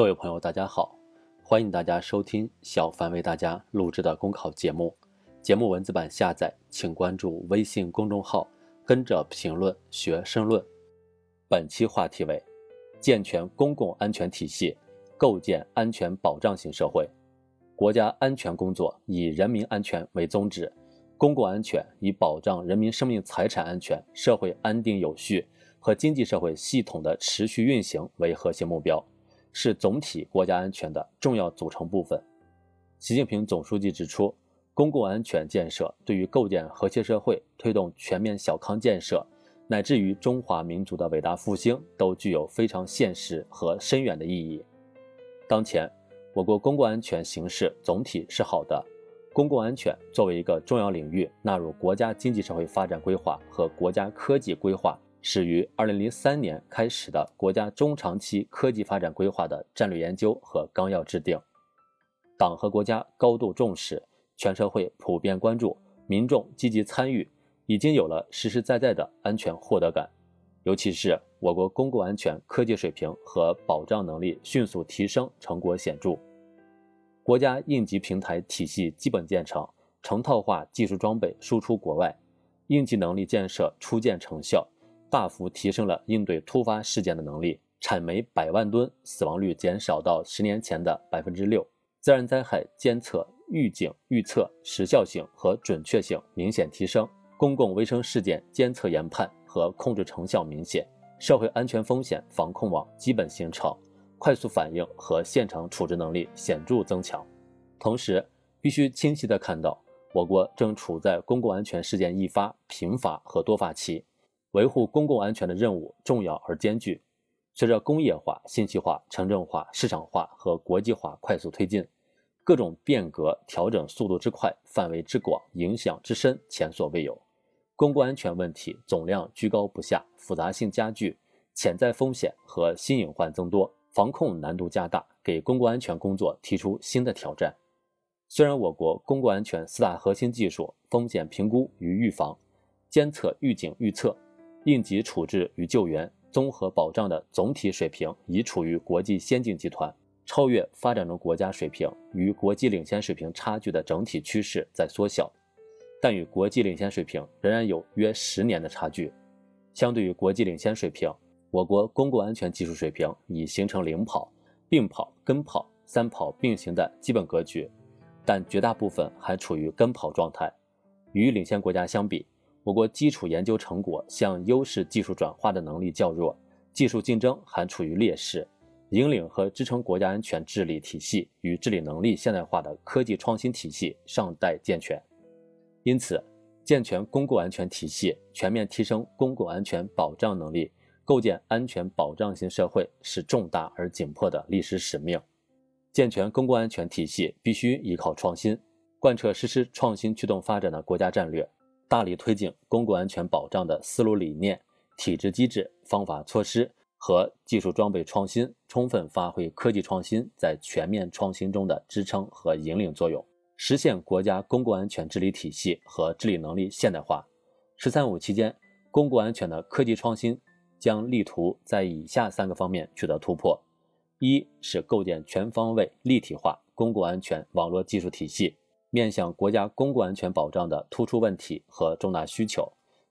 各位朋友，大家好，欢迎大家收听小凡为大家录制的公考节目。节目文字版下载，请关注微信公众号“跟着评论学申论”。本期话题为：健全公共安全体系，构建安全保障型社会。国家安全工作以人民安全为宗旨，公共安全以保障人民生命财产安全、社会安定有序和经济社会系统的持续运行为核心目标。是总体国家安全的重要组成部分。习近平总书记指出，公共安全建设对于构建和谐社会、推动全面小康建设，乃至于中华民族的伟大复兴，都具有非常现实和深远的意义。当前，我国公共安全形势总体是好的。公共安全作为一个重要领域，纳入国家经济社会发展规划和国家科技规划。始于二零零三年开始的国家中长期科技发展规划的战略研究和纲要制定，党和国家高度重视，全社会普遍关注，民众积极参与，已经有了实实在在的安全获得感。尤其是我国公共安全科技水平和保障能力迅速提升，成果显著。国家应急平台体系基本建成，成套化技术装备输出国外，应急能力建设初见成效。大幅提升了应对突发事件的能力，产煤百万吨死亡率减少到十年前的百分之六，自然灾害监测、预警、预测时效性和准确性明显提升，公共卫生事件监测研判和控制成效明显，社会安全风险防控网基本形成，快速反应和现场处置能力显著增强。同时，必须清晰地看到，我国正处在公共安全事件易发、频发和多发期。维护公共安全的任务重要而艰巨。随着工业化、信息化、城镇化、市场化和国际化快速推进，各种变革调整速度之快、范围之广、影响之深，前所未有。公共安全问题总量居高不下，复杂性加剧，潜在风险和新隐患增多，防控难度加大，给公共安全工作提出新的挑战。虽然我国公共安全四大核心技术——风险评估与预防、监测、预警、预测。应急处置与救援、综合保障的总体水平已处于国际先进集团，超越发展中国家水平，与国际领先水平差距的整体趋势在缩小，但与国际领先水平仍然有约十年的差距。相对于国际领先水平，我国公共安全技术水平已形成领跑、并跑、跟跑三跑并行的基本格局，但绝大部分还处于跟跑状态。与领先国家相比，我国基础研究成果向优势技术转化的能力较弱，技术竞争还处于劣势，引领和支撑国家安全治理体系与治理能力现代化的科技创新体系尚待健全。因此，健全公共安全体系，全面提升公共安全保障能力，构建安全保障型社会是重大而紧迫的历史使命。健全公共安全体系必须依靠创新，贯彻实施创新驱动发展的国家战略。大力推进公共安全保障的思路理念、体制机制、方法措施和技术装备创新，充分发挥科技创新在全面创新中的支撑和引领作用，实现国家公共安全治理体系和治理能力现代化。“十三五”期间，公共安全的科技创新将力图在以下三个方面取得突破：一是构建全方位立体化公共安全网络技术体系。面向国家公共安全保障的突出问题和重大需求，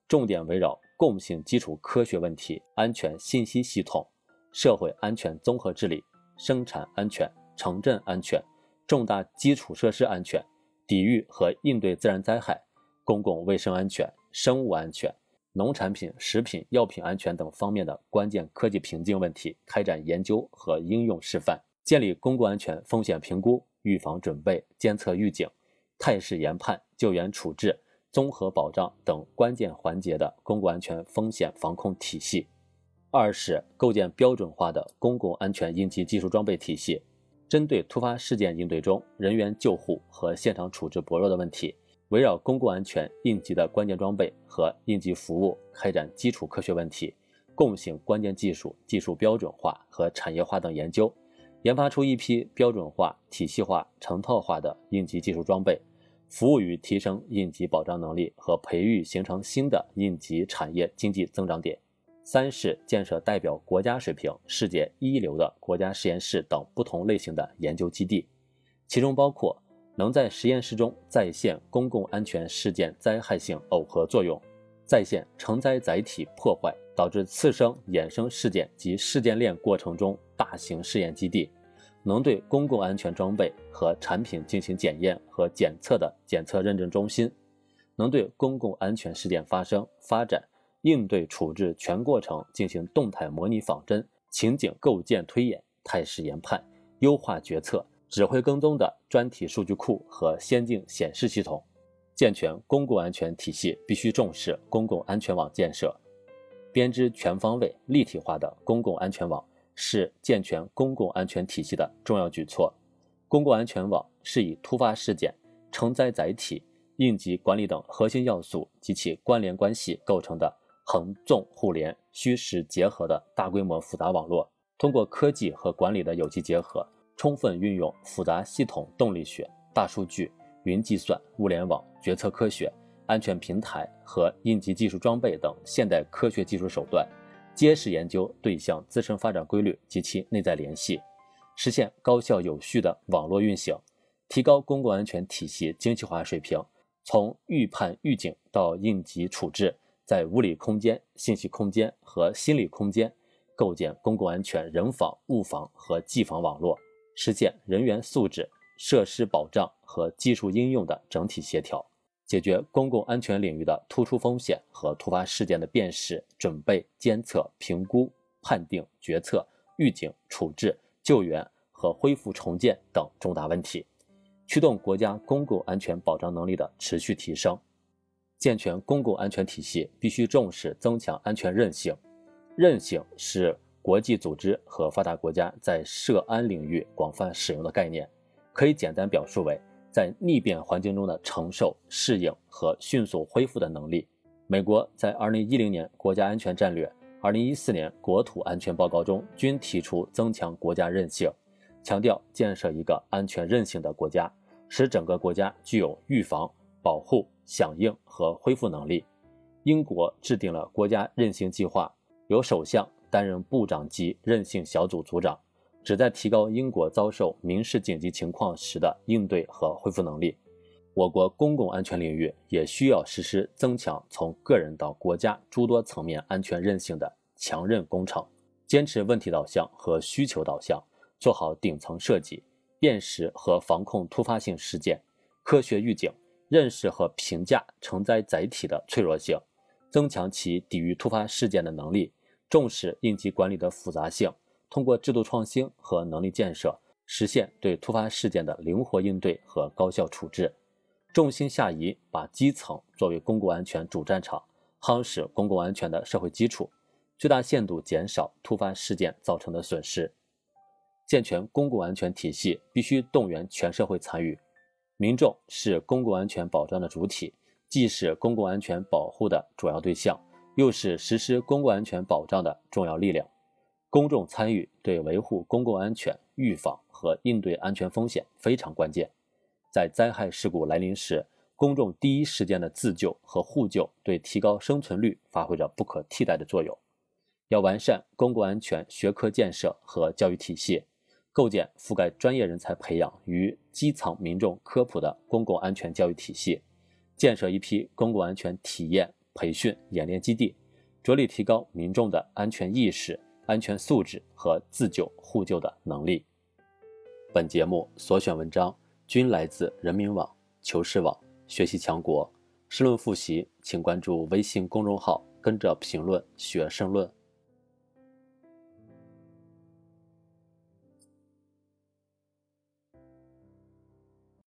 重点围绕共性基础科学问题、安全信息系统、社会安全综合治理、生产安全、城镇安全、重大基础设施安全、抵御和应对自然灾害、公共卫生安全、生物安全、农产品、食品药品安全等方面的关键科技瓶颈问题开展研究和应用示范，建立公共安全风险评估、预防准备、监测预警。态势研判、救援处置、综合保障等关键环节的公共安全风险防控体系；二是构建标准化的公共安全应急技术装备体系，针对突发事件应对中人员救护和现场处置薄弱的问题，围绕公共安全应急的关键装备和应急服务开展基础科学问题、共性关键技术技术标准化和产业化等研究，研发出一批标准化、体系化、成套化的应急技术装备。服务于提升应急保障能力和培育形成新的应急产业经济增长点。三是建设代表国家水平、世界一流的国家实验室等不同类型的研究基地，其中包括能在实验室中再现公共安全事件灾害性耦合作用，再现承载载体破坏导致次生衍生事件及事件链过程中大型试验基地，能对公共安全装备和产品进行检验和检测的检测认证中心，能对公共安全事件发生、发展。应对处置全过程进行动态模拟仿真、情景构建推演、态势研判、优化决策、指挥跟踪的专题数据库和先进显示系统。健全公共安全体系必须重视公共安全网建设，编织全方位立体化的公共安全网是健全公共安全体系的重要举措。公共安全网是以突发事件、承载载体、应急管理等核心要素及其关联关系构成的。横纵互联、虚实结合的大规模复杂网络，通过科技和管理的有机结合，充分运用复杂系统动力学、大数据、云计算、物联网、决策科学、安全平台和应急技术装备等现代科学技术手段，揭示研究对象自身发展规律及其内在联系，实现高效有序的网络运行，提高公共安全体系精细化水平，从预判预警到应急处置。在物理空间、信息空间和心理空间构建公共安全人防、物防和技防网络，实现人员素质、设施保障和技术应用的整体协调，解决公共安全领域的突出风险和突发事件的辨识、准备、监测、评估、判定、决策、预警、处置、救援和恢复重建等重大问题，驱动国家公共安全保障能力的持续提升。健全公共安全体系必须重视增强安全韧性。韧性是国际组织和发达国家在涉安领域广泛使用的概念，可以简单表述为在逆变环境中的承受、适应和迅速恢复的能力。美国在2010年国家安全战略、2014年国土安全报告中均提出增强国家韧性，强调建设一个安全韧性的国家，使整个国家具有预防、保护。响应和恢复能力。英国制定了国家韧性计划，由首相担任部长级韧性小组组长，旨在提高英国遭受民事紧急情况时的应对和恢复能力。我国公共安全领域也需要实施增强从个人到国家诸多层面安全韧性的强韧工程，坚持问题导向和需求导向，做好顶层设计，辨识和防控突发性事件，科学预警。认识和评价承载载体的脆弱性，增强其抵御突发事件的能力，重视应急管理的复杂性，通过制度创新和能力建设，实现对突发事件的灵活应对和高效处置。重心下移，把基层作为公共安全主战场，夯实公共安全的社会基础，最大限度减少突发事件造成的损失。健全公共安全体系，必须动员全社会参与。民众是公共安全保障的主体，既是公共安全保护的主要对象，又是实施公共安全保障的重要力量。公众参与对维护公共安全、预防和应对安全风险非常关键。在灾害事故来临时，公众第一时间的自救和互救，对提高生存率发挥着不可替代的作用。要完善公共安全学科建设和教育体系。构建覆盖专业人才培养与基层民众科普的公共安全教育体系，建设一批公共安全体验、培训、演练基地，着力提高民众的安全意识、安全素质和自救互救的能力。本节目所选文章均来自人民网、求是网、学习强国。申论复习，请关注微信公众号“跟着评论学申论”。